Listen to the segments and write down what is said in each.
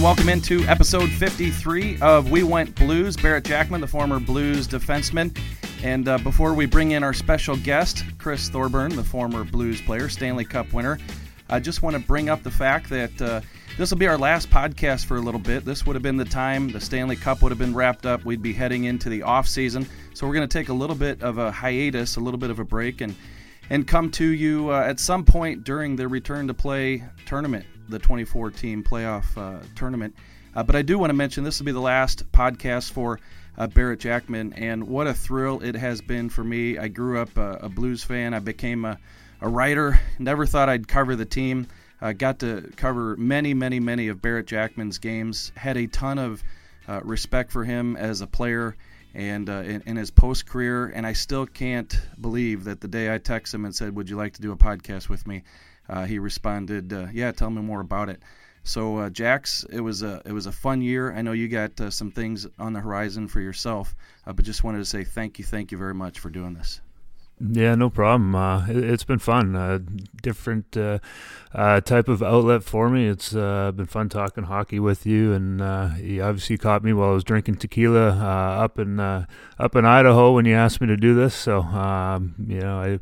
and welcome into episode 53 of We Went Blues. Barrett Jackman, the former Blues defenseman. And uh, before we bring in our special guest, Chris Thorburn, the former Blues player, Stanley Cup winner, I just want to bring up the fact that uh, this will be our last podcast for a little bit. This would have been the time the Stanley Cup would have been wrapped up. We'd be heading into the off season, so we're going to take a little bit of a hiatus, a little bit of a break, and and come to you uh, at some point during the return to play tournament the 24 team playoff uh, tournament. Uh, but I do want to mention this will be the last podcast for uh, Barrett Jackman, and what a thrill it has been for me. I grew up a blues fan. I became a, a writer. Never thought I'd cover the team. I got to cover many, many, many of Barrett Jackman's games. Had a ton of uh, respect for him as a player and uh, in, in, his post career. And I still can't believe that the day I texted him and said, "Would you like to do a podcast with me?" Uh, he responded, uh, "Yeah, tell me more about it." So, uh, Jax, it was a it was a fun year. I know you got uh, some things on the horizon for yourself, uh, but just wanted to say thank you, thank you very much for doing this. Yeah, no problem. Uh, it, has been fun. Uh, different uh, uh, type of outlet for me. It's uh, been fun talking hockey with you, and uh, you obviously caught me while I was drinking tequila up in up in Idaho when you asked me to do this. So um, you know, I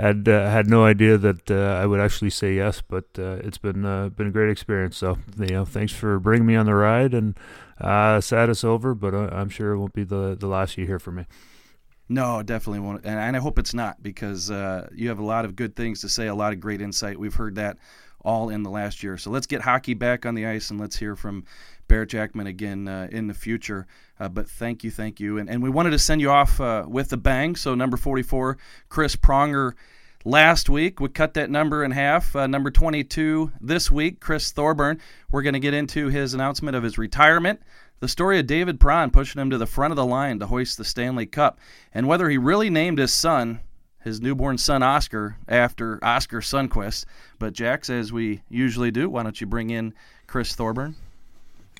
had had no idea that I would actually say yes, but it's been been a great experience. So you know, thanks for bringing me on the ride, and sad it's over, but I'm sure it won't be the the last you hear from me. No, definitely won't, and I hope it's not because uh, you have a lot of good things to say, a lot of great insight. We've heard that all in the last year. So let's get hockey back on the ice and let's hear from Barrett Jackman again uh, in the future. Uh, but thank you, thank you, and and we wanted to send you off uh, with a bang. So number 44, Chris Pronger. Last week, we cut that number in half. Uh, number 22 this week, Chris Thorburn. We're going to get into his announcement of his retirement the story of David Perron pushing him to the front of the line to hoist the Stanley Cup, and whether he really named his son, his newborn son Oscar, after Oscar Sundqvist. But Jax, as we usually do, why don't you bring in Chris Thorburn?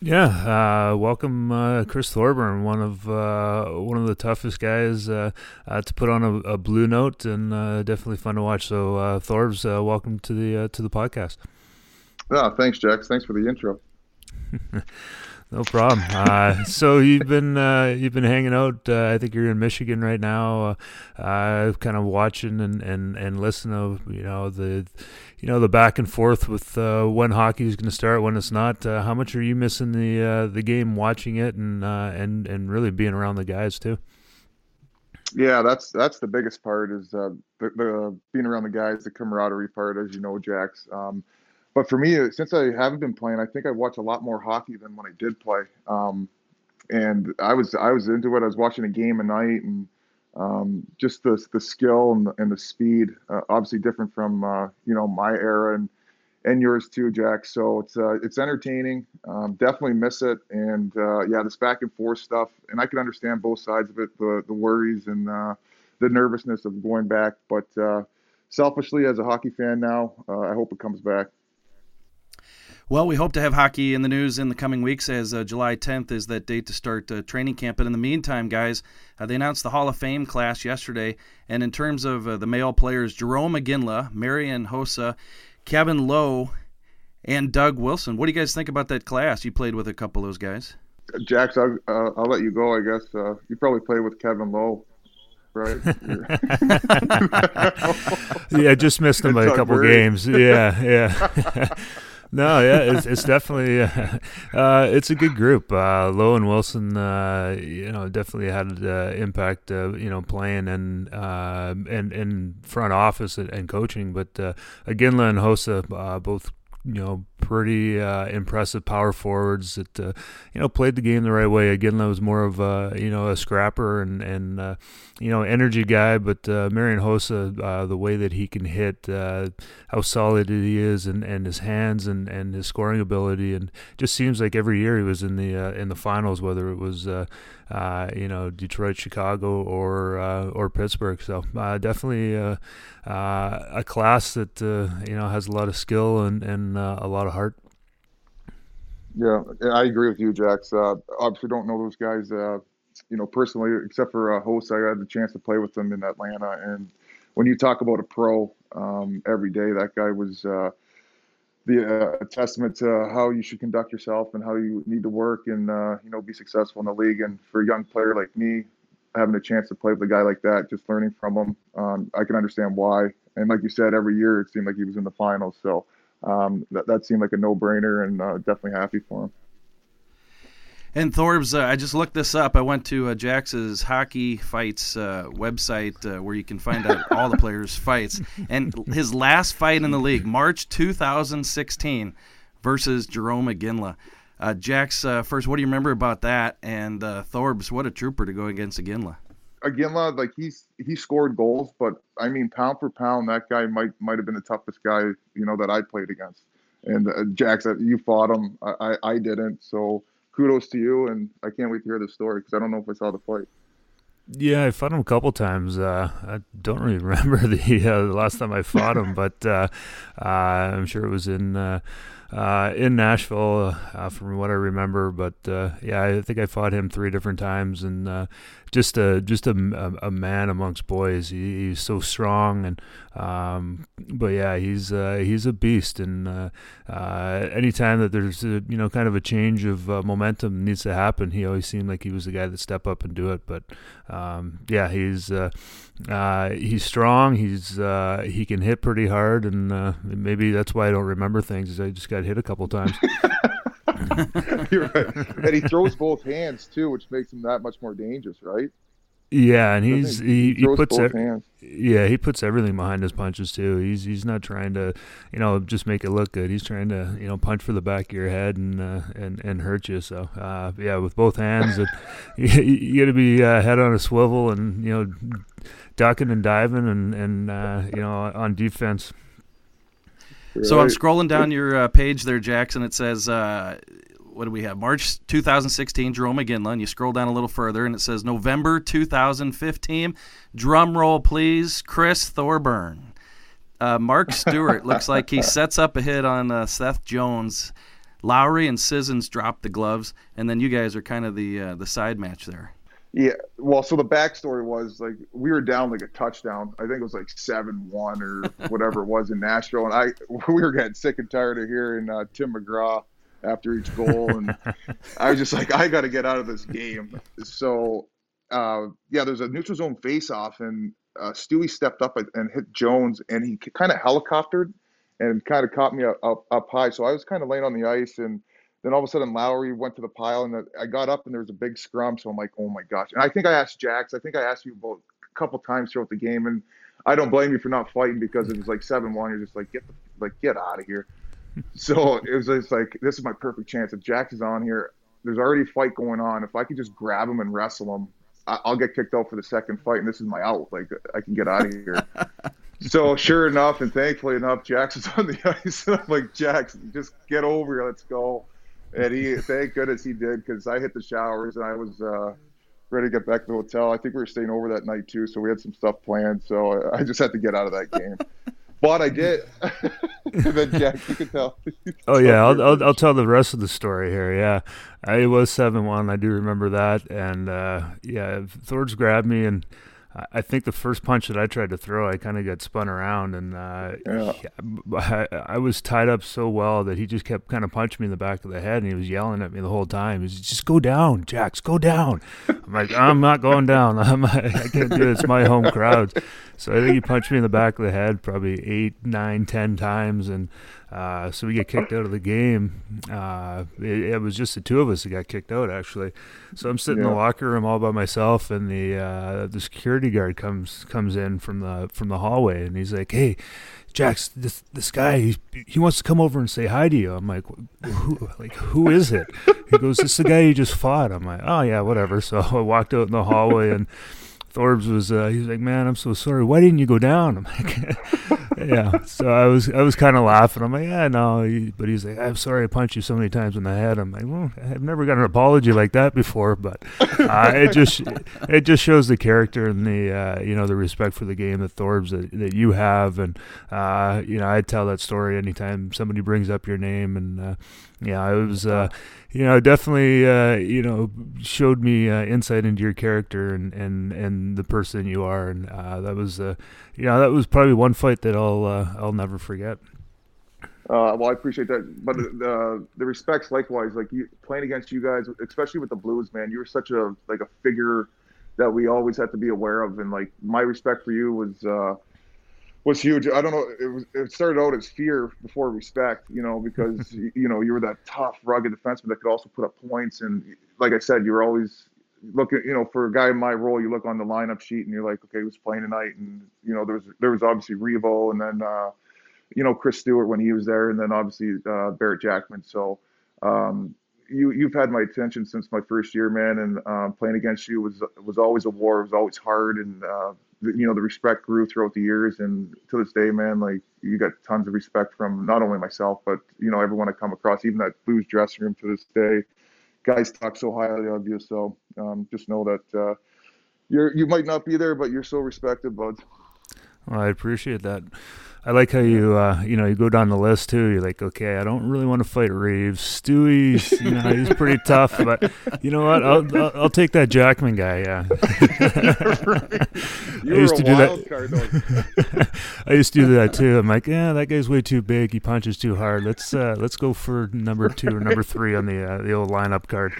Yeah, uh, welcome, uh, Chris Thorburn, one of uh, one of the toughest guys uh, uh, to put on a, a blue note, and uh, definitely fun to watch. So, Thorbs, welcome to the to the podcast. Oh, thanks, Jax. Thanks for the intro. No problem. Uh, so you've been uh, you've been hanging out. Uh, I think you're in Michigan right now, uh, uh, kind of watching and, and, and listening to you know the you know the back and forth with uh, when hockey is going to start, when it's not. how much are you missing the the game, watching it, and and and really being around the guys too? Yeah, that's that's the biggest part is the, the, being around the guys, the camaraderie part, as you know, Jax. Um, but for me, uh, since I haven't been playing, I think I watch a lot more hockey than when I did play. Um, and I was I was into it. I was watching a game a night, and um, just the the skill and the, and the speed, uh, obviously different from uh, you know my era and and yours too, Jack. So it's uh, it's entertaining. Um, definitely miss it, and uh, yeah, this back and forth stuff. And I can understand both sides of it, the the worries and uh, the nervousness of going back. But selfishly, as a hockey fan now, I hope it comes back. Well, we hope to have hockey in the news in the coming weeks as uh, July 10th is that date to start uh, training camp. But in the meantime, guys, uh, they announced the Hall of Fame class yesterday. And in terms of uh, the male players, Jarome Iginla, Marian Hossa, Kevin Lowe, and Doug Wilson. What do you guys think about that class? You played with a couple of those guys. Jax, I'll, uh, I'll let you go, I guess. Uh, you probably played with Kevin Lowe right? yeah, just missed him by a couple games. Yeah, yeah. no, yeah, it's, it's definitely uh, uh, it's a good group. Uh, Lowe and Wilson, uh, you know, definitely had uh, impact. Uh, you know, playing and uh, and in front office and, and coaching. But uh, Iginla and Hossa both you know pretty uh, impressive power forwards that uh, you know played the game the right way. Again, that was more of a you know a scrapper and and uh, you know energy guy, but uh, Marian Hossa, uh, the way that he can hit, uh, how solid he is, and, and his hands and, and his scoring ability, and just seems like every year he was in the in the finals, whether it was uh, you know, Detroit, Chicago, or uh, or Pittsburgh. So uh, definitely uh, uh, a class that you know has a lot of skill and and a lot of heart. Yeah, I agree with you, Jax. obviously, don't know those guys, you know, personally, except for Hossa. I had the chance to play with them in Atlanta, and when you talk about a pro um, every day, that guy was the uh, testament to how you should conduct yourself and how you need to work and uh, you know be successful in the league. And for a young player like me, having a chance to play with a guy like that, just learning from him, um, I can understand why. And like you said, every year it seemed like he was in the finals, so um, that that seemed like a no brainer, and uh, definitely happy for him. And Thorbs, uh, I just looked this up. I went to uh, Jax's Hockey Fights uh, website uh, where you can find out all the players' fights. And his last fight in the league, March 2016, versus Jarome Iginla. Uh, Jax, uh, first, what do you remember about that? And uh, Thorbs, what a trooper to go against Iginla. Iginla, like he's he scored goals, but I mean, pound for pound, that guy might might have been the toughest guy you know that I played against. And uh, Jax, you fought him. I, I, I didn't. So kudos to you, and I can't wait to hear the story because I don't know if I saw the fight. Yeah, I fought him a couple times. Uh, I don't really remember the, uh, the last time I fought him, but uh, uh I'm sure it was in uh, uh, in Nashville, from what I remember. But yeah, I think I fought him three different times, and just a just a, a, man amongst boys. He, he's so strong, and um, but yeah, he's uh, he's a beast. And uh, uh, anytime that there's a, you know kind of a change of uh, momentum needs to happen, he always seemed like he was the guy that step up and do it. But um, yeah, he's uh, uh, he's strong. He's he can hit pretty hard, and maybe that's why I don't remember things. Is I just got hit a couple times. You're right. And he throws both hands too, which makes him that much more dangerous, right? Yeah, and he's he, he, he puts yeah he puts everything behind his punches too. He's he's not trying to you know just make it look good. He's trying to you know punch for the back of your head and uh, and and hurt you. So uh, yeah, with both hands, it, you, you got to be uh, head on a swivel and you know ducking and diving and and uh, you know on defense. So I'm scrolling down your uh, page there, Jackson. It says, uh, what do we have? March 2016, Jarome Iginla. And you scroll down a little further, and it says November 2015. Drum roll, please. Chris Thorburn. Uh, Mark Stuart looks like he sets up a hit on uh, Seth Jones. Lowry and Sissons drop the gloves, and then you guys are kind of the uh, the side match there. Yeah, well, so the backstory was like we were down like a touchdown. I think it was like seven one or whatever it was in Nashville, and I we were getting sick and tired of hearing uh, Tim McGraw after each goal, and I was just like, I got to get out of this game. So uh, yeah, there's a neutral zone face off, and uh, Stewie stepped up and hit Jones, and he kind of helicoptered and kind of caught me up, up, up high. So I was kind of laying on the ice and then all of a sudden, Lowry went to the pile, and I got up, and there was a big scrum. So I'm like, oh my gosh! And I think I asked Jax. I think I asked you about a couple times throughout the game, and I don't blame you for not fighting because it was like seven one. You're just like, get the like get out of here. so it was just like, this is my perfect chance. If Jax is on here, there's already a fight going on. If I could just grab him and wrestle him, I'll get kicked out for the second fight, and this is my out. Like I can get out of here. so sure enough, and thankfully enough, Jax is on the ice, and I'm like, Jax, just get over here. Let's go and he thank goodness he did because I hit the showers and I was uh, ready to get back to the hotel. I think we were staying over that night too, so we had some stuff planned. So I just had to get out of that game. but I did. then Jack, you can tell. oh yeah, I'll, I'll, I'll tell the rest of the story here. Yeah, I, it was seven one. I do remember that, and uh, yeah, Thorbs grabbed me and I think the first punch that I tried to throw, I kind of got spun around, and uh, yeah. I, I, was tied up so well that he just kept kind of punching me in the back of the head, and he was yelling at me the whole time. He was just go down, Jax, go down. I'm like, I'm not going down. I'm, I can't do it. It's my home crowd. So I think he punched me in the back of the head probably eight, nine, ten times, and uh, so we get kicked out of the game. Uh, it, it, was just the two of us that got kicked out, actually. So I'm sitting yeah. in the locker room all by myself, and the uh, the security guard comes comes in from the from the hallway, and he's like, "Hey, Jax, this this guy, he, he wants to come over and say hi to you." I'm like, "Who? Like, who is it?" He goes, "This is the guy you just fought." I'm like, "Oh yeah, whatever." So I walked out in the hallway and. Thorbs was uh, he's like, man, I'm so sorry. Why didn't you go down? I'm like, yeah. So I was I was kind of laughing. I'm like, yeah, no. But he's like, I'm sorry, I punched you so many times in the head. I'm like, well, I've never got an apology like that before. But uh, it just it just shows the character and the uh, you know the respect for the game that Thorbs that, that you have. And uh, you know, I tell that story anytime somebody brings up your name and uh, yeah, it was, uh, you know, definitely, uh, you know, showed me insight into your character and, and, and the person you are, and uh, that was, uh, know, that was probably one fight that I'll uh, I'll never forget. Uh, well, I appreciate that, but the the respects likewise. Like you playing against you guys, especially with the Blues, man. You were such a like a figure that we always had to be aware of, and like my respect for you was uh, was huge. I don't know. It was it started out as fear before respect, you know, because you know you were that tough, rugged defenseman that could also put up points, and like I said, you were always looking. You know, for a guy in my role, you look on the lineup sheet and you're like, okay, who's playing tonight? And you know, there was there was obviously Revo, and then uh, you know Chris Stewart when he was there, and then obviously uh, Barrett Jackman. So. Um, you you've had my attention since my first year, man, and uh, playing against you was was always a war. It was always hard, and uh, you know the respect grew throughout the years and to this day man like you got tons of respect from not only myself but you know everyone i come across even that blues dressing room to this day guys talk so highly of you so um, just know that uh, you're you might not be there but you're so respected bud. Well, i appreciate that I like how you uh, you know you go down the list too. You're like, okay, I don't really want to fight Reaves. Stewie's you know he's pretty tough, but you know what? I'll I'll, I'll take that Jackman guy. Yeah. I used to do that. I used to do that too. I'm like, yeah, that guy's way too big. He punches too hard. Let's uh, let's go for number two or number three on the uh, the old lineup card.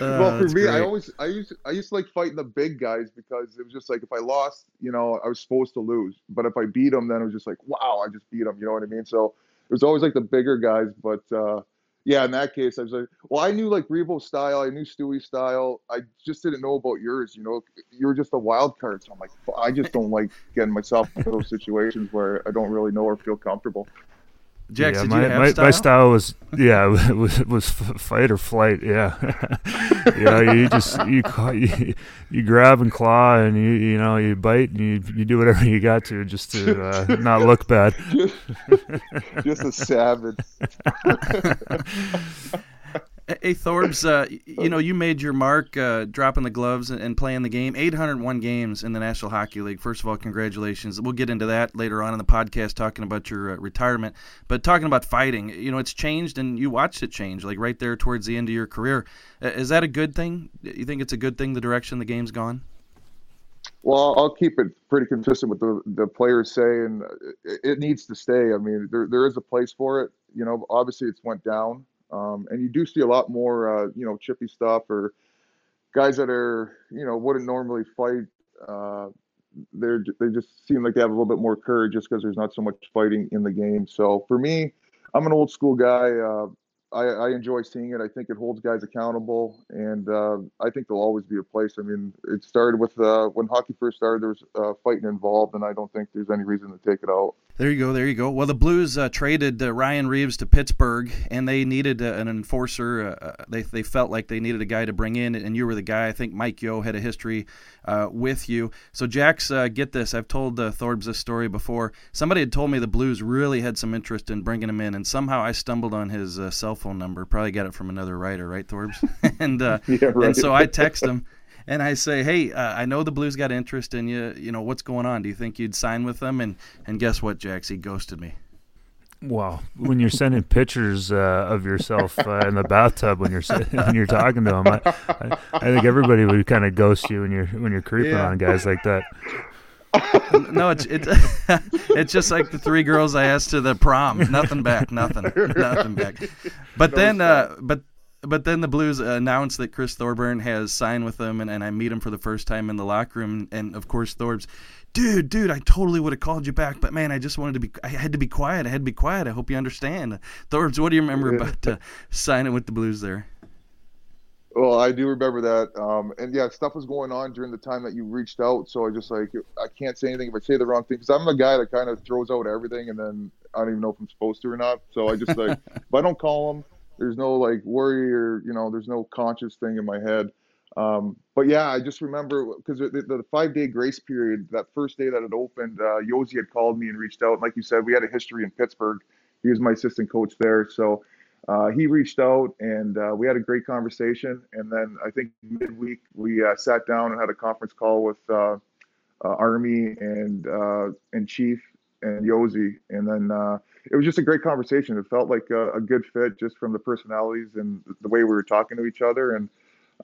well, for me, great. I always I used I used to like fighting the big guys because it was just like if I lost, you know, I was supposed to lose, but if I beat them, then it was just like wow, I just beat them. You know what I mean? So it was always like the bigger guys, but uh, yeah, in that case, I was like, well, I knew like Revo style, I knew Stewie style. I just didn't know about yours. You know, you were just a wild card. So I'm like, I just don't like getting myself into those situations where I don't really know or feel comfortable. Jax, yeah, did my, you have my, style? my style? was yeah was was fight or flight yeah. Yeah you just you, you you grab and claw and you you know you bite and you you do whatever you got to just to uh, not look bad. Just, just a savage Hey Thorbs, uh, you know you made your mark uh, dropping the gloves and playing the game. 801 games in the National Hockey League. First of all, congratulations. We'll get into that later on in the podcast, talking about your uh, retirement. But talking about fighting, you know it's changed, and you watched it change, like right there towards the end of your career. Is that a good thing? You think it's a good thing the direction the game's gone? Well, I'll keep it pretty consistent with the the players say, and it needs to stay. I mean, there there is a place for it. You know, obviously it's went down um, and you do see a lot more, uh, you know, chippy stuff or guys that are, you know, wouldn't normally fight. Uh, they're they just seem like they have a little bit more courage just because there's not so much fighting in the game. So for me, I'm an old school guy. Uh, I, I, enjoy seeing it. I think it holds guys accountable, and uh, I think there'll always be a place. I mean, it started with uh, when hockey first started. There was uh, fighting involved, and I don't think there's any reason to take it out. There you go. There you go. Well, the Blues uh, traded uh, Ryan Reaves to Pittsburgh, and they needed uh, an enforcer. Uh, uh, they they felt like they needed a guy to bring in, and you were the guy. I think Mike Yeo had a history uh, with you. So, Jax, get this. I've told uh, Thorbs this story before. Somebody had told me the Blues really had some interest in bringing him in, and somehow I stumbled on his cell phone number. Probably got it from another writer, right, Thorbs? and yeah, right. and so I text him and I say, "Hey, uh, I know the Blues got interest in you. You know what's going on? Do you think you'd sign with them?" And and guess what, Jax? He ghosted me. Wow, when you're sending pictures uh, of yourself uh, in the bathtub when you're when you're talking to him, I, I, I think everybody would kind of ghost you when you're when you're creeping yeah. on guys like that. no, it's it's it's just like the three girls I asked to the prom. Nothing back, nothing, nothing back. But no then, uh, but but then the Blues announced that Chris Thorburn has signed with them, and, and I meet him for the first time in the locker room. And of course, Thorbs, dude, dude, I totally would have called you back, but man, I just wanted to be, I had to be quiet. I had to be quiet. I hope you understand. Thorbs, what do you remember about uh, signing with the Blues there? Well, I do remember that. Um, and yeah, stuff was going on during the time that you reached out. So I just like, I can't say anything if I say the wrong thing because I'm the guy that kind of throws out everything and then I don't even know if I'm supposed to or not. So I just like, if I don't call them, there's no like worry or you know there's no conscious thing in my head. Um, but yeah i just remember because the, the, five day grace period that first day that it opened uh, Josi had called me and reached out. Like you said we had a history in pittsburgh. He was my assistant coach there. So uh, he reached out and uh, we had a great conversation. And then i think midweek we uh, sat down and had a conference call with uh, uh, army and and chief and Yosi, and then uh, it was just a great conversation. It felt like a, a, good fit just from the personalities and the way we were talking to each other. And,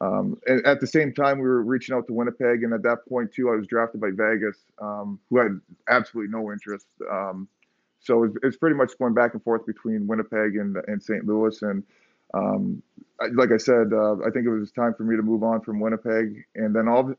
um, and at the same time, we were reaching out to Winnipeg, and at that point too, I was drafted by Vegas, um, who had absolutely no interest. Um, so it's, it's, pretty much going back and forth between Winnipeg and and St. Louis. And um, like I said, uh, I think it was time for me to move on from Winnipeg. And then uh,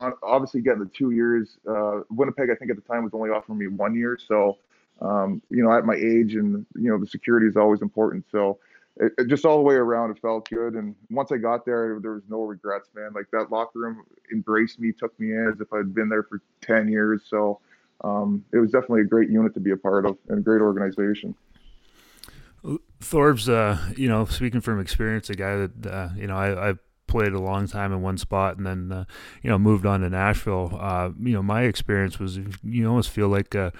uh, obviously getting the two years, uh, Winnipeg I think at the time was only offering me one year. So um, you know, at my age and you know the security is always important. So it, it, just all the way around, it felt good. And once I got there, there was no regrets, man. Like that locker room embraced me, took me in as if I'd been there for 10 years. So um, it was definitely a great unit to be a part of and a great organization. Thorb's, uh, you know, speaking from experience, a guy that, uh, you know, I, I played a long time in one spot and then uh, you know moved on to Nashville. Uh, you know, my experience was you almost feel like a,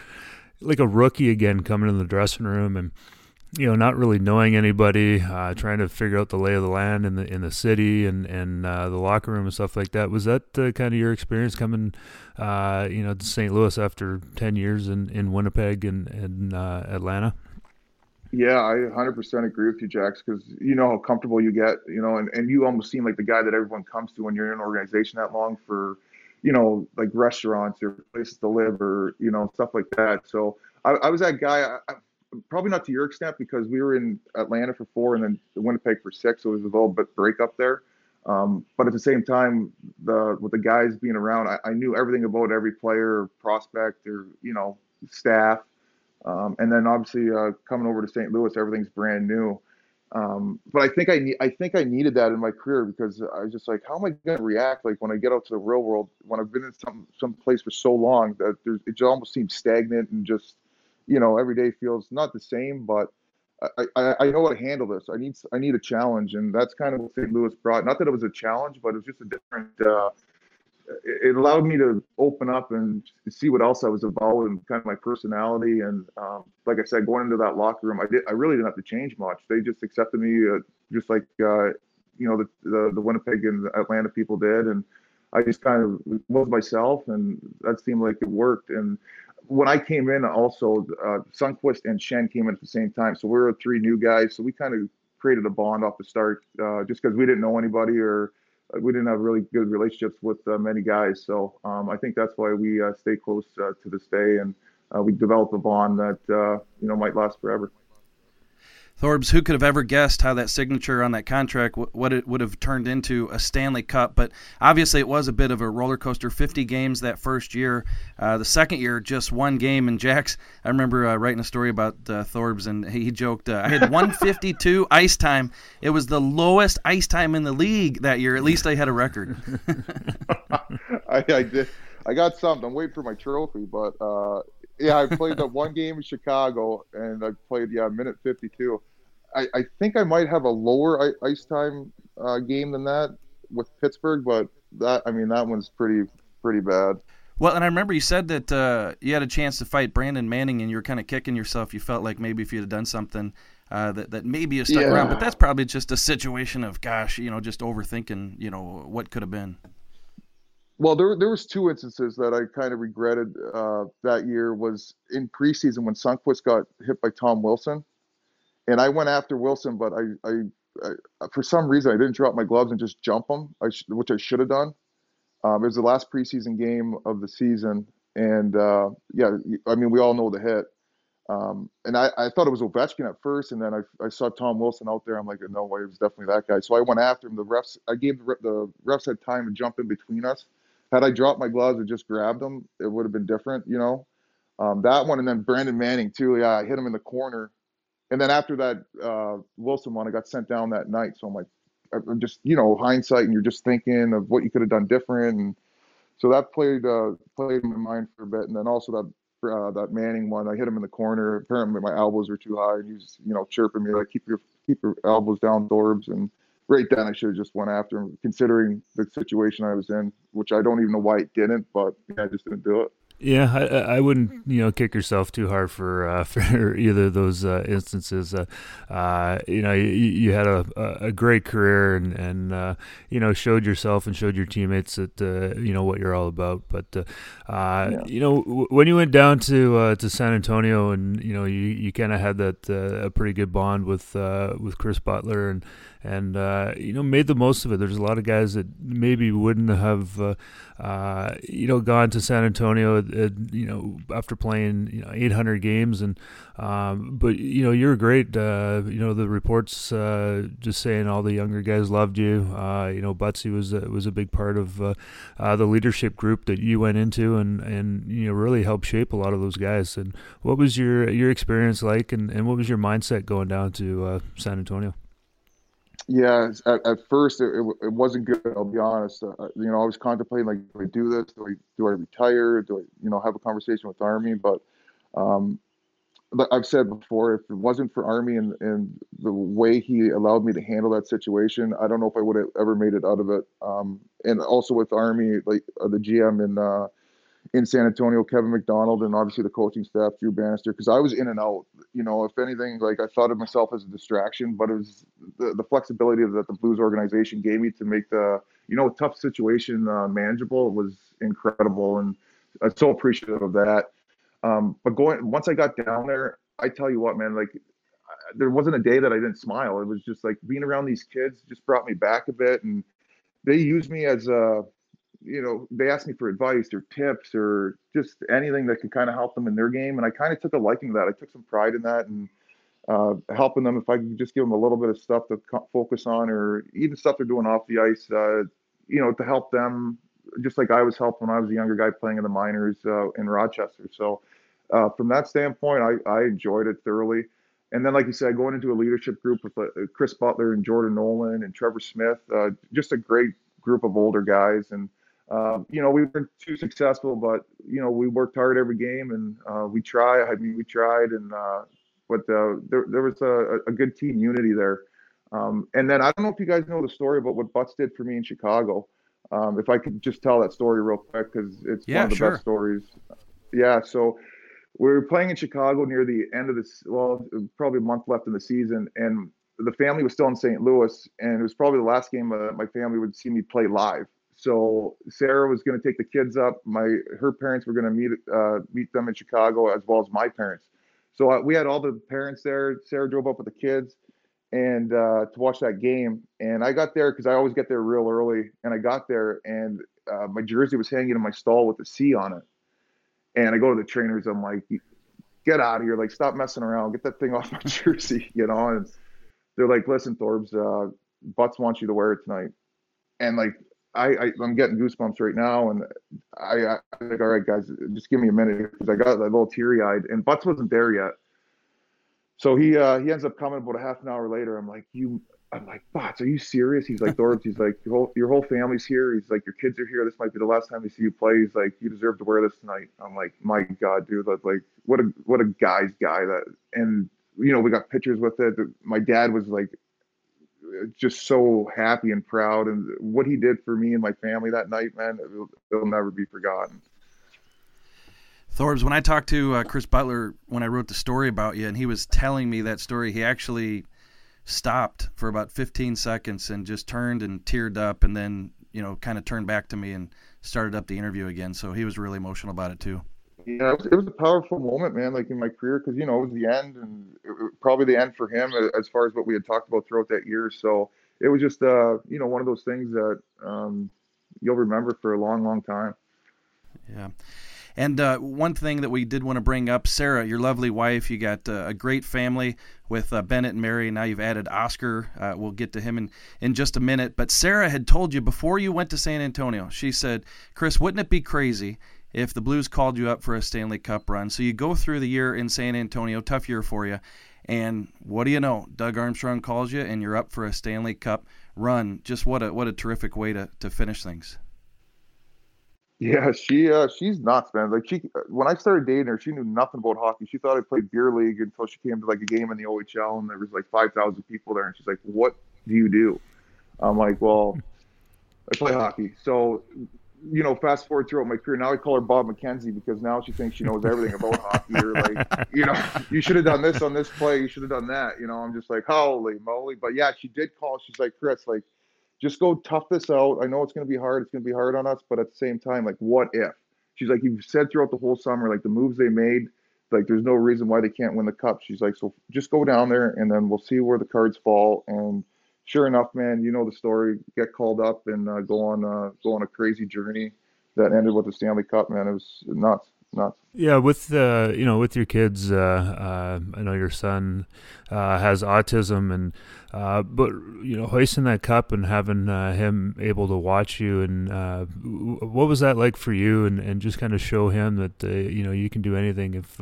like a rookie again coming in the dressing room and you know, not really knowing anybody, uh, trying to figure out the lay of the land in the in the city and and uh, the locker room and stuff like that. Was that uh, kind of your experience coming, uh, you know, to St. Louis after ten years in, in Winnipeg and and uh, Atlanta? Yeah, I 100% agree with you, Jax, because you know how comfortable you get, you know, and, and you almost seem like the guy that everyone comes to when you're in an organization that long for, you know, like restaurants or places to live or you know stuff like that. So I, I was that guy. I, probably not to your extent because we were in Atlanta for four and then Winnipeg for six, so it was a little bit breakup there. Um, but at the same time, the with the guys being around, I, I, knew everything about every player, prospect, or you know, staff. Um, and then obviously uh, coming over to St. Louis, everything's brand new. Um, but I think I need I think I needed that in my career because I was just like, how am I going to react like when I get out to the real world when I've been in some some place for so long that there's, it almost seems stagnant and just you know, every day feels not the same, but I, I, I know how to handle this. I need I need a challenge, and that's kind of what St. Louis brought. Not that it was a challenge, but it was just a different. Uh, it allowed me to open up and see what else I was about and kind of my personality. And um, like I said, going into that locker room, I did I really didn't have to change much. They just accepted me uh, just like uh, you know the, the, the Winnipeg and Atlanta people did, and I just kind of was myself, and that seemed like it worked. And when I came in, also uh, Sundqvist and Schenn came in at the same time, so we were three new guys. So we kind of created a bond off the start, uh, just because we didn't know anybody or we didn't have really good relationships with uh, many guys. So um, I think that's why we uh, stay close uh, to this day, and we develop a bond that you know might last forever. Thorbs, who could have ever guessed how that signature on that contract what it would have turned into a Stanley Cup? But obviously, it was a bit of a roller coaster. 50 games that first year. Uh, the second year, just one game. And Jax, I remember uh, writing a story about uh, Thorbs, and he joked, uh, "I had 152 ice time. It was the lowest ice time in the league that year. At least I had a record." I, I, did. I got something. I'm waiting for my trophy, but uh, yeah, I played that one game in Chicago, and I played yeah minute 52 I, I think I might have a lower ice time uh, game than that with Pittsburgh, but that I mean that one's pretty pretty bad. Well, and I remember you said that uh, you had a chance to fight Brandon Manning, and you were kind of kicking yourself. You felt like maybe if you had done something uh, that that maybe you stuck yeah. around, but that's probably just a situation of gosh, you know, just overthinking, you know, what could have been. Well, there there was two instances that I kind of regretted uh, that year. Was in preseason when Sundqvist got hit by Tom Wilson and I went after Wilson, but I, I, I, for some reason I didn't drop my gloves and just jump him, I sh- which I should have done. Um, it was the last preseason game of the season, and uh, yeah, I mean we all know the hit. Um, and I, I thought it was Ovechkin at first, and then I, I saw Tom Wilson out there. I'm like, no way, it was definitely that guy. So I went after him. The refs, I gave the, the refs had time to jump in between us. Had I dropped my gloves and just grabbed him, it would have been different, you know. Um, that one, and then Brandon Manning too. Yeah, I hit him in the corner and then after that uh, Wilson one, I got sent down that night. So I'm like, I'm just you know hindsight, and you're just thinking of what you could have done different, and so that played uh, played in my mind for a bit. And then also that uh, that Manning one, I hit him in the corner. Apparently my elbows were too high, and he's you know chirping me like keep your keep your elbows down, Thorbs. And right then I should have just went after him, considering the situation I was in, which I don't even know why it didn't, but yeah, I just didn't do it. Yeah, I, I wouldn't you know kick yourself too hard for uh, for either of those uh, instances. Uh, uh, you know, you, you had a, a great career and and uh, you know showed yourself and showed your teammates that uh, you know what you're all about. But yeah. you know w- when you went down to to San Antonio and you know you, you kind of had that a pretty good bond with with Chris Butler and and uh, you know made the most of it. There's a lot of guys that maybe wouldn't have uh, uh, you know gone to San Antonio uh, you know after playing you know 800 games and um, but you know you're great. Uh, you know the reports uh, just saying all the younger guys loved you. you know Butsy was was a big part of the leadership group that you went into and and you know really helped shape a lot of those guys. And what was your your experience like, and, and what was your mindset going down to San Antonio? Yeah, at, at first it, it, wasn't good. I'll be honest. Uh, you know, I was contemplating like, do I do this? Do I do I retire? Do I, you know, have a conversation with Army? But um, I've said before, if it wasn't for Army and, and the way he allowed me to handle that situation, I don't know if I would have ever made it out of it. Um, and also with Army, like uh, the GM in uh, in San Antonio, Kevin McDonald, and obviously the coaching staff, Drew Bannister, because I was in and out. You know, if anything, like I thought of myself as a distraction, but it was the, the flexibility that the Blues organization gave me to make the, you know, tough situation uh, manageable was incredible. And I'm so appreciative of that. Um, but going, once I got down there, I tell you what, man, like there wasn't a day that I didn't smile. It was just like being around these kids just brought me back a bit. And they used me as a, you know, they asked me for advice or tips or just anything that could kind of help them in their game. And I kind of took a liking to that. I took some pride in that and uh, helping them if I could just give them a little bit of stuff to focus on or even stuff they're doing off the ice, uh, you know, to help them just like I was helped when I was a younger guy playing in the minors uh, in Rochester. So uh, from that standpoint, I, I enjoyed it thoroughly. And then, like you said, going into a leadership group with uh, Chris Butler and Jordan Nolan and Trevor Smith, uh, just a great group of older guys. And um, you know, we weren't too successful, but you know, we worked hard every game, and uh, we tried. I mean, we tried, and uh, but uh, there there was a, a good team unity there. Um, and then I don't know if you guys know the story about what Butts did for me in Chicago. Um, if I could just tell that story real quick because it's yeah, one of the sure. best stories. Yeah, so we were playing in Chicago near the end of this. Well, probably a month left in the season, and the family was still in St. Louis, and it was probably the last game uh, my family would see me play live. So Sarah was going to take the kids up. My her parents were going to meet uh, meet them in Chicago as well as my parents. So uh, we had all the parents there. Sarah drove up with the kids and uh, to watch that game. And I got there because I always get there real early. And I got there and uh, my jersey was hanging in my stall with a C on it. And I go to the trainers. I'm like, get out of here! Like, stop messing around. Get that thing off my jersey, you know. And they're like, listen, Thorbs, uh, Butts wants you to wear it tonight. And like I, I am getting goosebumps right now, and I, I like, all right, guys, just give me a minute because I got a little teary eyed, and Butts wasn't there yet. So he uh, he ends up coming about a half an hour later. I'm like, you, I'm like, Butts, are you serious? He's like, Thorbs, he's like, your whole your whole family's here. He's like, your kids are here. This might be the last time we see you play. He's like, you deserve to wear this tonight. I'm like, my God, dude, that's like, what a what a guy's guy that, and you know, we got pictures with it. My dad was like just so happy and proud. And what he did for me and my family that night, man, it'll, it'll never be forgotten. Thorbs, when I talked to uh, Chris Butler when I wrote the story about you, and he was telling me that story, he actually stopped for about 15 seconds and just turned and teared up, and then you know kind of turned back to me and started up the interview again. So he was really emotional about it too. Yeah, it was, it was a powerful moment, man. Like in my career, because you know it was the end, and it, probably the end for him as far as what we had talked about throughout that year. So it was just, uh, you know, one of those things that um, you'll remember for a long, long time. Yeah. And uh, one thing that we did want to bring up, Sarah, your lovely wife, you got uh, a great family with uh, Bennett and Mary. Now you've added Oscar. Uh, we'll get to him in, in just a minute. But Sarah had told you before you went to San Antonio, she said, Chris, wouldn't it be crazy if the Blues called you up for a Stanley Cup run. So you go through the year in San Antonio, tough year for you. And what do you know? Doug Armstrong calls you, and you're up for a Stanley Cup run. Just what a what a terrific way to, to finish things. Yeah, she uh, she's nuts, man. Like she, when I started dating her, she knew nothing about hockey. She thought I played beer league until she came to like a game in the OHL, and there was like five thousand people there, and she's like, "What do you do?" I'm like, "Well, I play hockey." So you know, fast forward throughout my career, now I call her Bob McKenzie because now she thinks she knows everything about hockey. Or like, you know, you should have done this on this play. You should have done that. You know, I'm just like, holy moly. But yeah, she did call. She's like, Chris, like, just go tough this out. I know it's going to be hard. It's going to be hard on us, but at the same time, like, what if? She's like, you've said throughout the whole summer, like the moves they made, like there's no reason why they can't win the cup. She's like, so just go down there and then we'll see where the cards fall. And sure enough, man, you know the story. Get called up and uh, go on uh, go on a crazy journey that ended with the Stanley Cup. Man, it was nuts nuts. Yeah, with uh, you know, with your kids, uh, uh, I know your son uh, has autism, and uh, but you know, hoisting that cup and having him able to watch you, and what was that like for you? And, and just kind of show him that you know you can do anything if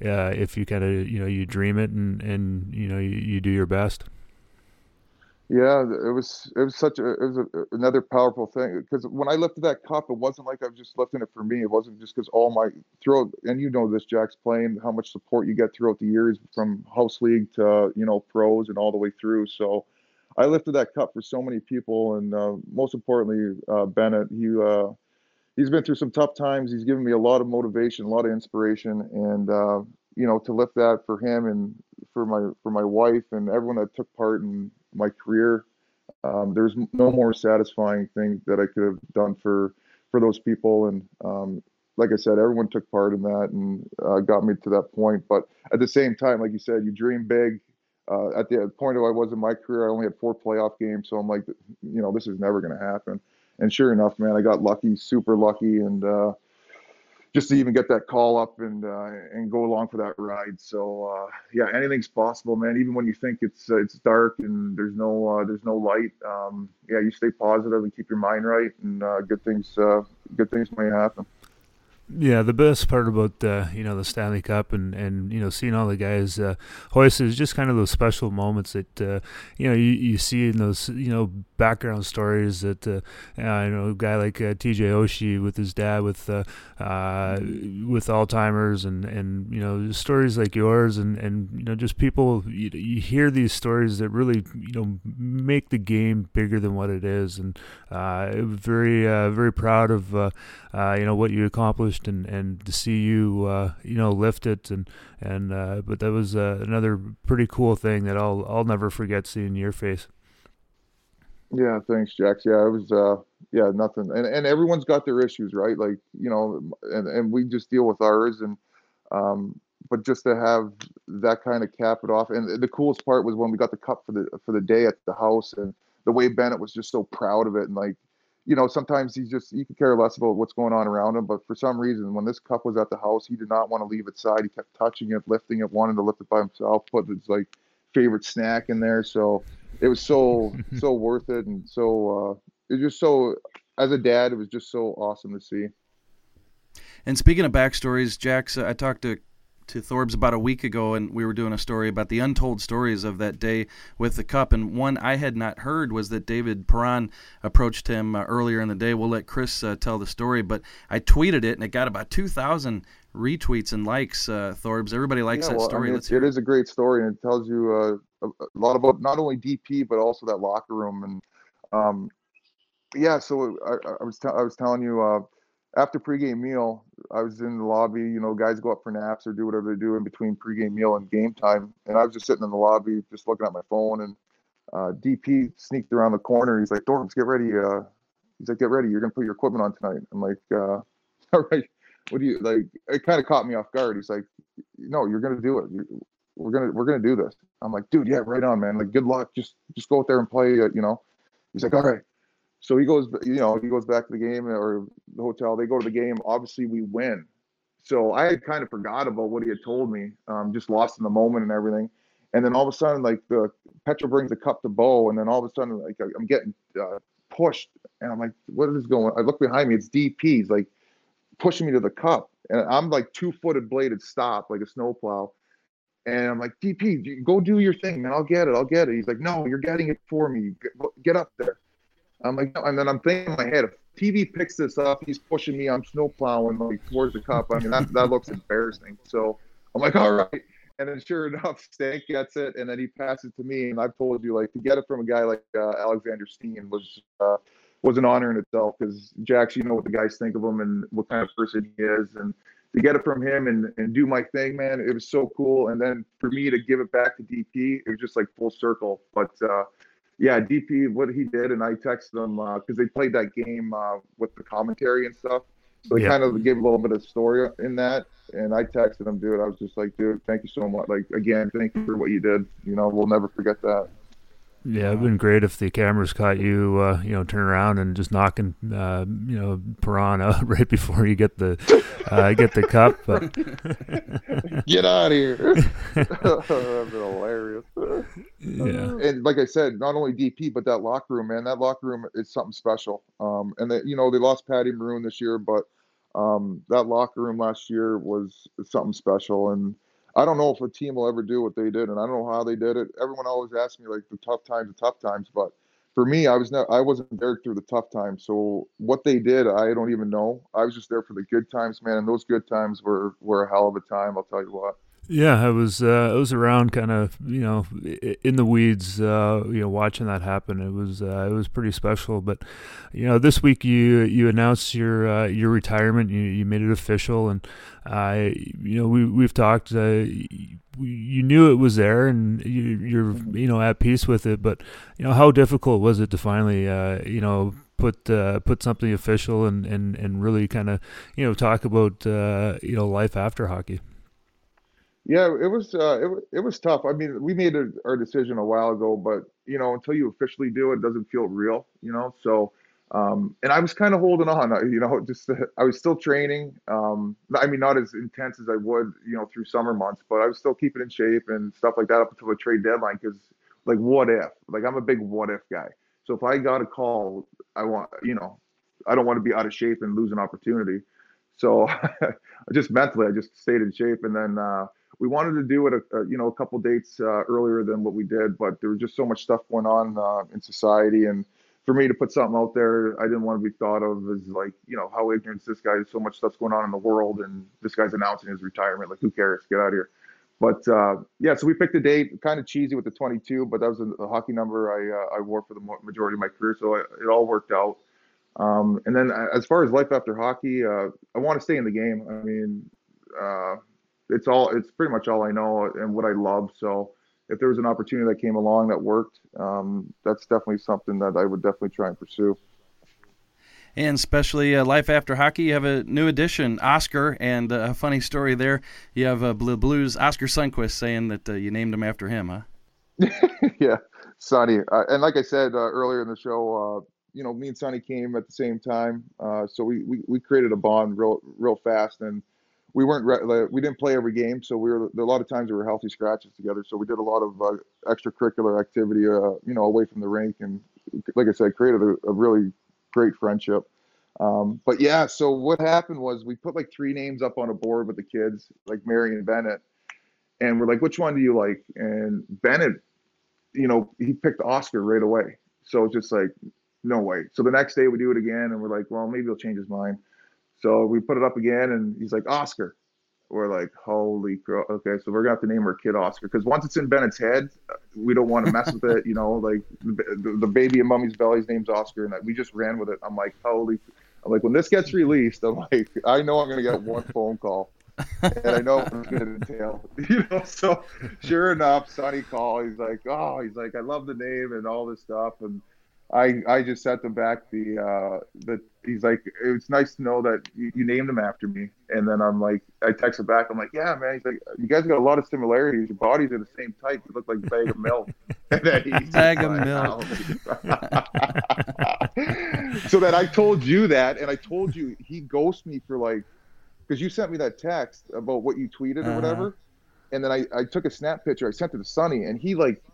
if you kind of you know you dream it and and you know you, you do your best. Yeah, it was it was such a it was a, another powerful thing because when I lifted that cup, it wasn't like I was just lifting it for me. It wasn't just because all my throughout and you know this, Jack's playing how much support you get throughout the years from house league to you know pros and all the way through. So I lifted that cup for so many people, and uh, most importantly, uh, Bennett. He uh, he's been through some tough times. He's given me a lot of motivation, a lot of inspiration, and uh, you know to lift that for him and for my for my wife and everyone that took part in my career. Um, there's no more satisfying thing that I could have done for for those people, and um, like I said, everyone took part in that and uh, got me to that point. But at the same time, like you said, you dream big. Uh, at the point of I was in my career, I only had four playoff games, so I'm like, you know, this is never going to happen. And sure enough, man, I got lucky, super lucky, and uh, just to even get that call up and uh, and go along for that ride. So uh, yeah, anything's possible, man. Even when you think it's uh, it's dark and there's no uh, there's no light, um, yeah, you stay positive and keep your mind right, and uh, good things uh, good things may happen. Yeah, the best part about uh, you know the Stanley Cup and, and you know seeing all the guys uh, hoist is just kind of those special moments that uh, you know you, you see in those you know background stories that uh, you know a guy like uh, T.J. Oshie with his dad with uh, uh, with Alzheimer's and and you know stories like yours and and you know just people you, you hear these stories that really you know make the game bigger than what it is and uh, very uh, very proud of you know what you accomplished and and to see you you know lift it and and but that was another pretty cool thing that I'll I'll never forget seeing your face. Yeah, thanks, Jax. Yeah, it was uh yeah, nothing. And and everyone's got their issues, right? Like, you know, and and we just deal with ours and um but just to have that kind of cap it off and the coolest part was when we got the cup for the for the day at the house and the way Bennett was just so proud of it and like you know, sometimes he's just you could care less about what's going on around him. But for some reason, when this cup was at the house, he did not want to leave its side. He kept touching it, lifting it, wanted to lift it by himself, put his like favorite snack in there. So it was so so worth it, and so uh, it was just so. As a dad, it was just so awesome to see. And speaking of backstories, Jax, I talked to to Thorbs about a week ago, and we were doing a story about the untold stories of that day with the cup. And one I had not heard was that David Perron approached him uh, earlier in the day. We'll let Chris uh, tell the story, but I tweeted it, and it got about two thousand retweets and likes. Uh, Thorbs, everybody likes yeah, that story. I mean, it is a great story, and it tells you uh, a, lot about not only DP but also that locker room. And um, yeah, so I, I was t- I was telling you uh, after pregame meal, I was in the lobby. You know, guys go up for naps or do whatever they do in between pregame meal and game time. And I was just sitting in the lobby, just looking at my phone. And uh, DP sneaked around the corner. He's like, "Thorbs, get ready." Uh, he's like, "Get ready. You're gonna put your equipment on tonight." I'm like, uh, "All right." What do you like? It kind of caught me off guard. He's like, "No, you're gonna do it. We're gonna we're gonna do this." I'm like, "Dude, yeah, right on, man. Like, good luck. Just just go out there and play. Uh, you know." He's like, "All right." So he goes, you know, he goes back to the game or the hotel. They go to the game. Obviously, we win. So I had kind of forgot about what he had told me, um, just lost in the moment and everything. And then all of a sudden, like the Petro brings a cup to Bo, and then all of a sudden, like I'm getting uh, pushed, and I'm like, "What is going?" On? I look behind me. It's DP. He's like pushing me to the cup, and I'm like two-footed bladed stop, like a snowplow. And I'm like, DP, go do your thing, man. I'll get it. I'll get it. He's like, No, you're getting it for me. Get up there. I'm like, no. and then I'm thinking in my head, if TV picks this up, he's pushing me, I'm snow plowing like towards the cup. I mean, that, that looks embarrassing. So I'm like, all right. And then sure enough, Stank gets it, and then he passes it to me. And I've told you, like, to get it from a guy like uh, Alexander Steen was uh, was an honor in itself because Jax, you know what the guys think of him and what kind of person he is, and to get it from him and, and do my thing, man, it was so cool. And then for me to give it back to DP, it was just like full circle. But uh, yeah, DP, what he did, and I texted him because uh, they played that game uh, with the commentary and stuff. So he yeah. kind of gave a little bit of story in that. And I texted him, dude. I was just like, dude, thank you so much. Like, again, thank you for what you did. You know, we'll never forget that. Yeah, it'd been great if the cameras caught you, uh, you know, turn around and just knocking, uh, you know, Perron out right before you get the uh, get the cup. But get out of here! That'd been hilarious. Yeah, and like I said, not only DP but that locker room, man. That locker room is something special. Um, and that you know they lost Patty Maroon this year, but um, that locker room last year was something special and I don't know if a team will ever do what they did, and I don't know how they did it. Everyone always asks me like the tough times, the tough times, but for me, I was not, I wasn't there through the tough times. So what they did, I don't even know. I was just there for the good times, man, and those good times were were a hell of a time. I'll tell you what. Yeah, I was uh, I was around, kind of you know, in the weeds, uh, you know, watching that happen. It was uh, it was pretty special. But you know, this week you you announced your uh, your retirement. You you made it official, and I you know we we've talked. Uh, you knew it was there, and you, you're you know at peace with it. But you know, how difficult was it to finally uh, you know put uh, put something official and and and really kind of you know talk about uh, you know life after hockey. Yeah, it was uh, it, it was tough. I mean, we made a, our decision a while ago, but you know, until you officially do it, doesn't feel real. You know, so um, and I was kind of holding on. You know, just I was still training. Um, I mean, not as intense as I would, you know, through summer months, but I was still keeping in shape and stuff like that up until the trade deadline. Because, like, what if? Like, I'm a big what if guy. So if I got a call, I want, you know, I don't want to be out of shape and lose an opportunity. So just mentally, I just stayed in shape, and then. Uh, we wanted to do it, a, a you know, a couple dates uh, earlier than what we did, but there was just so much stuff going on uh, in society, and for me to put something out there, I didn't want to be thought of as like, you know, how ignorant is this guy? There's so much stuff's going on in the world, and this guy's announcing his retirement. Like, who cares? Get out of here. But uh, yeah, so we picked a date, kind of cheesy with the 22, but that was a, hockey number I uh, I wore for the majority of my career, so it, it all worked out. Um, and then as far as life after hockey, uh, I want to stay in the game. I mean, uh, it's all it's pretty much all I know and what I love. So if there was an opportunity that came along that worked, um, that's definitely something that I would definitely try and pursue. And especially uh, Life After Hockey, you have a new addition, Oscar, and uh, a funny story there. You have uh, blue Blues Oskar Sundqvist saying that uh, you named him after him, huh? yeah, Sonny. Uh, and like I said uh, earlier in the show, you know, me and Sonny came at the same time, so we, we, we created a bond real real fast, and we weren't re- we didn't play every game, so we were a lot of times we were healthy scratches together. So we did a lot of uh, extracurricular activity, uh, you know, away from the rink, and like I said, created a, a really great friendship. Um, but yeah, so what happened was we put like three names up on a board with the kids, like Mary and Bennett, and we're like, which one do you like? And Bennett, you know, he picked Oscar right away. So it's just like, no way. So the next day we do it again, and we're like, well, maybe he'll change his mind. So we put it up again, and he's like, Oscar. We're like, holy crow. Okay, so we're gonna have to name our kid Oscar because once it's in Bennett's head, we don't want to mess with it. You know, like the, the baby in mommy's belly's name's Oscar, and we just ran with it. I'm like, holy. I'm like, when this gets released, I'm like, I know I'm gonna get one phone call. and I know what it's going to entail. You know, so sure enough, Sonny called. He's like, "Oh, he's like, I love the name and all this stuff." And I I just sent them back the uh the he's like it's nice to know that you, you, named him after me. And then I'm like I texted back. I'm like yeah man. He's like you guys got a lot of similarities. Your bodies are the same type. You look like a bag of milk. And then he's bag of like, milk. So that I told you that and I told you he ghosted me for like because you sent me that text about what you tweeted uh-huh. or whatever. And then I, I took a snap picture. I sent it to Sonny and he like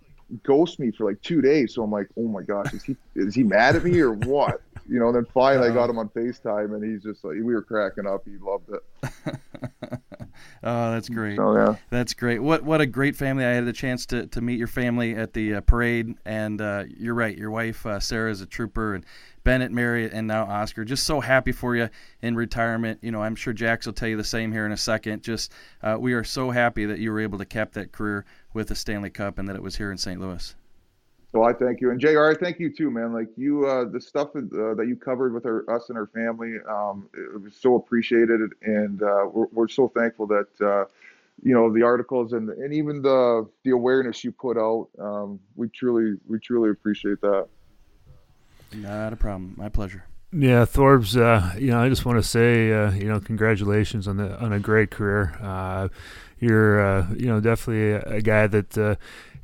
ghost me for like two days. So I'm like, oh my gosh, is he is he mad at me or what? You know. And then finally, I got him on Facetime, and he's just like, we were cracking up. He loved it. oh, that's great. Oh yeah, that's great. What what a great family. I had the chance to, to meet your family at the uh, parade, and uh, you're right. Your wife uh, Sarah is a trooper, and Bennett, Mary, and now Oscar. Just so happy for you in retirement. You know, I'm sure Jax will tell you the same here in a second. Just uh, we are so happy that you were able to cap that career with the Stanley Cup and that it was here in St. Louis. Well, I thank you, and Jr. I thank you too, man. Like you, uh, the stuff uh, that you covered with our, us and our family, um, it was so appreciated, and uh, we're, we're so thankful that uh, you know the articles and and even the the awareness you put out. Um, we truly, we truly appreciate that. Not a problem. My pleasure. Yeah, Thorbs. Uh, you know, I just want to say, uh, you know, congratulations on the on a great career. Uh, you're, uh, you know, definitely a, a guy that, uh,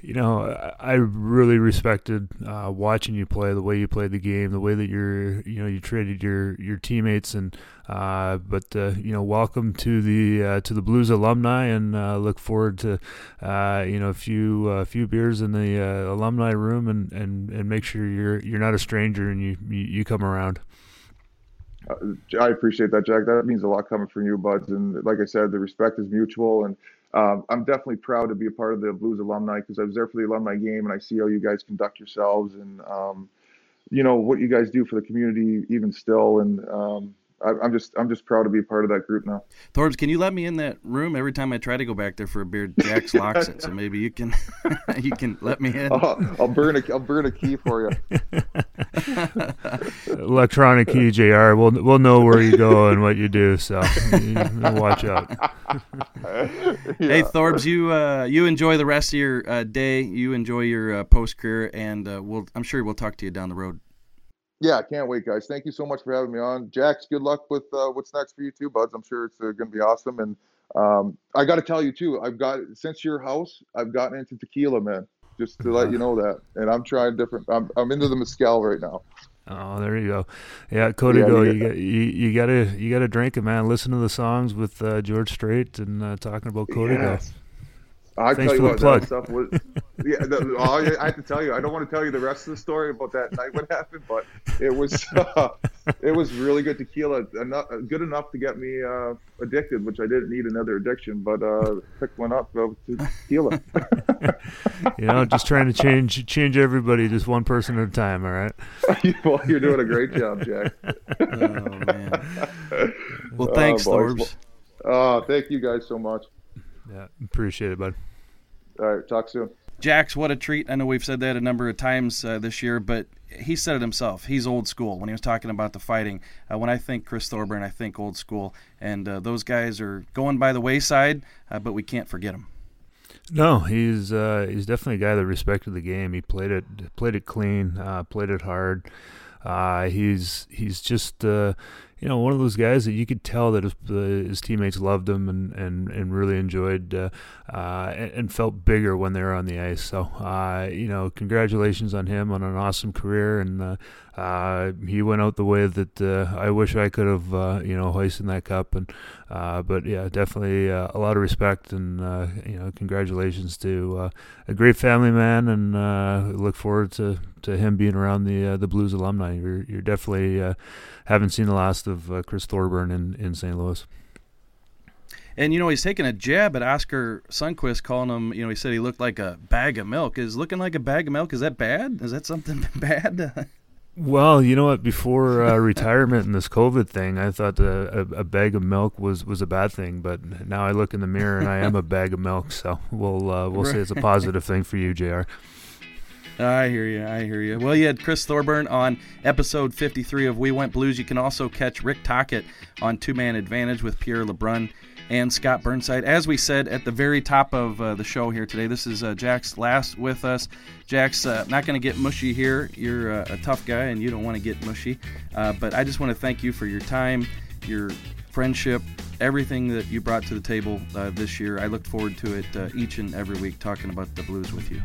you know, I really respected uh, watching you play, the way you played the game, the way that you're, you know, you treated your your teammates, and uh, but uh, you know, welcome to the uh, to the Blues alumni, and uh, look forward to uh, you know a few a few beers in the alumni room, and, and and make sure you're you're not a stranger, and you, you come around. I appreciate that, Jack. That means a lot coming from you, buds. And like I said, the respect is mutual, and um, I'm definitely proud to be a part of the Blues alumni because I was there for the alumni game and I see how you guys conduct yourselves and um, you know what you guys do for the community even still. And um, I, am just I'm just proud to be a part of that group now. Thorbs, can you let me in that room every time I try to go back there for a beer? Jax locks it, so maybe you can you can let me in. I'll, I'll burn a I'll burn a key for you. Electronic key, Jr. We'll we'll know where you go and what you do, so watch out. yeah. Hey Thorbs, you uh, you enjoy the rest of your uh, day. You enjoy your uh, post career, and uh, we'll I'm sure we'll talk to you down the road. Yeah, I can't wait, guys. Thank you so much for having me on. Jax, good luck with uh, what's next for you too, buds. I'm sure it's uh, going to be awesome. And um, I got to tell you too, I've got since your house, I've gotten into tequila, man. Just to let you know that, and I'm trying different. I'm I'm into the mezcal right now. Oh, there you go. Yeah, Código, yeah, you, got, you, you gotta you gotta drink it, man. Listen to the songs with uh, George Strait and uh, talking about Código. Yes. I tell you what, plug. that stuff was. Yeah, the, I, I have to tell you, I don't want to tell you the rest of the story about that night what happened, but it was uh, it was really good tequila, enough, good enough to get me uh, addicted, which I didn't need another addiction, but uh, picked one up uh, to tequila. you know, just trying to change change everybody, just one person at a time. All right. well, you're doing a great job, Jack. oh man. Well, thanks, oh, Thorbs. Oh, thank you guys so much. Yeah, appreciate it, bud. All right, talk soon. Jax, what a treat. I know we've said that a number of times uh, this year, but he said it himself. He's old school when he was talking about the fighting. Uh, when I think Chris Thorburn, I think old school. And uh, those guys are going by the wayside, uh, but we can't forget them. No, he's uh, he's definitely a guy that respected the game. He played it played it clean, uh, played it hard. he's he's just you know, one of those guys that you could tell that his, uh, his teammates loved him and, and, and really enjoyed uh, uh, and, and, felt bigger when they were on the ice. So, uh, you know, congratulations on him on an awesome career. And uh, uh, he went out the way that uh, I wish I could have, uh, you know, hoisted that cup. And uh, But yeah, definitely a lot of respect and, you know, congratulations to a great family man and look forward to, to him being around the the Blues alumni. You're, you're definitely haven't seen the last of uh, Chris Thorburn in, in St. Louis. And you know he's taking a jab at Oskar Sundqvist, calling him. You know he said he looked like a bag of milk. Is looking like a bag of milk? Is that bad? Is that something bad? Well, you know what? Before uh, retirement and this COVID thing, I thought a, a, bag of milk was, was a bad thing. But now I look in the mirror and I am a bag of milk. So we'll uh, we'll right. say it's a positive thing for you, Jr. I hear you. I hear you. Well, you had Chris Thorburn on episode 53 of We Went Blues. You can also catch Rick Tocchet on Two Man Advantage with Pierre LeBrun and Scott Burnside. As we said at the very top of uh, the show here today, this is uh, Jack's last with us. Jack's uh, not going to get mushy here. You're uh, a tough guy and you don't want to get mushy. Uh, but I just want to thank you for your time, your friendship, everything that you brought to the table uh, this year. I look forward to it each and every week talking about the blues with you.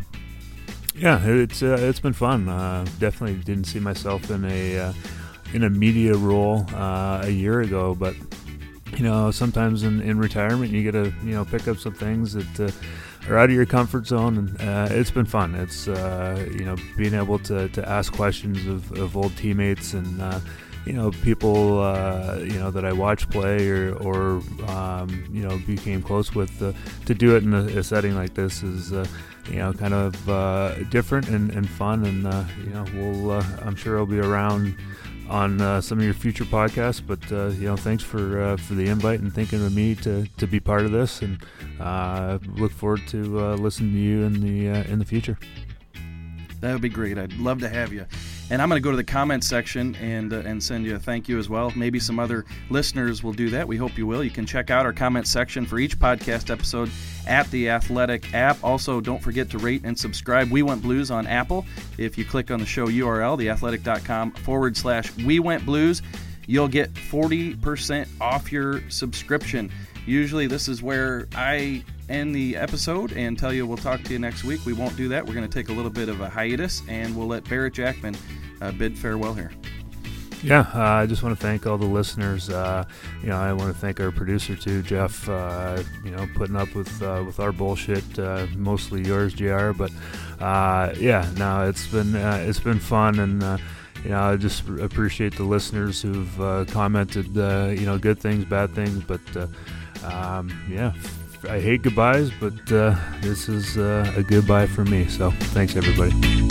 Yeah, it's it's been fun. Definitely didn't see myself in a in a media role a year ago, but you know, sometimes in, in retirement you get to you know pick up some things that uh, are out of your comfort zone, and uh, it's been fun. It's you know being able to, to ask questions of, of old teammates and you know people uh, you know that I watch play or or um, you know became close with uh, to do it in a, a setting like this is uh, you know kind of uh, different and, and fun and uh, you know we'll uh, I'm sure I'll be around on uh, some of your future podcasts but uh, you know thanks for uh, for the invite and thinking of me to, to be part of this and look forward to listening to you in the in the future. That would be great. I'd love to have you. And I'm going to go to the comments section and uh, and send you a thank you as well. Maybe some other listeners will do that. We hope you will. You can check out our comment section for each podcast episode at the Athletic app. Also, don't forget to rate and subscribe. We Went Blues on Apple. If you click on the show URL, theathletic.com forward slash We Went Blues, you'll get 40% off your subscription. Usually, this is where I end the episode and tell you we'll talk to you next week. We won't do that. We're going to take a little bit of a hiatus and we'll let Barret Jackman uh, bid farewell here. Yeah, uh, I just want to thank all the listeners. Uh, you know, I want to thank our producer too, Jeff. Uh, you know, putting up with uh, with our bullshit, uh, mostly yours, Jr. But uh, yeah, no, it's been it's been fun, and you know, I just appreciate the listeners who've commented. you know, good things, bad things, but um, yeah. I hate goodbyes, but this is a goodbye for me. So thanks, everybody.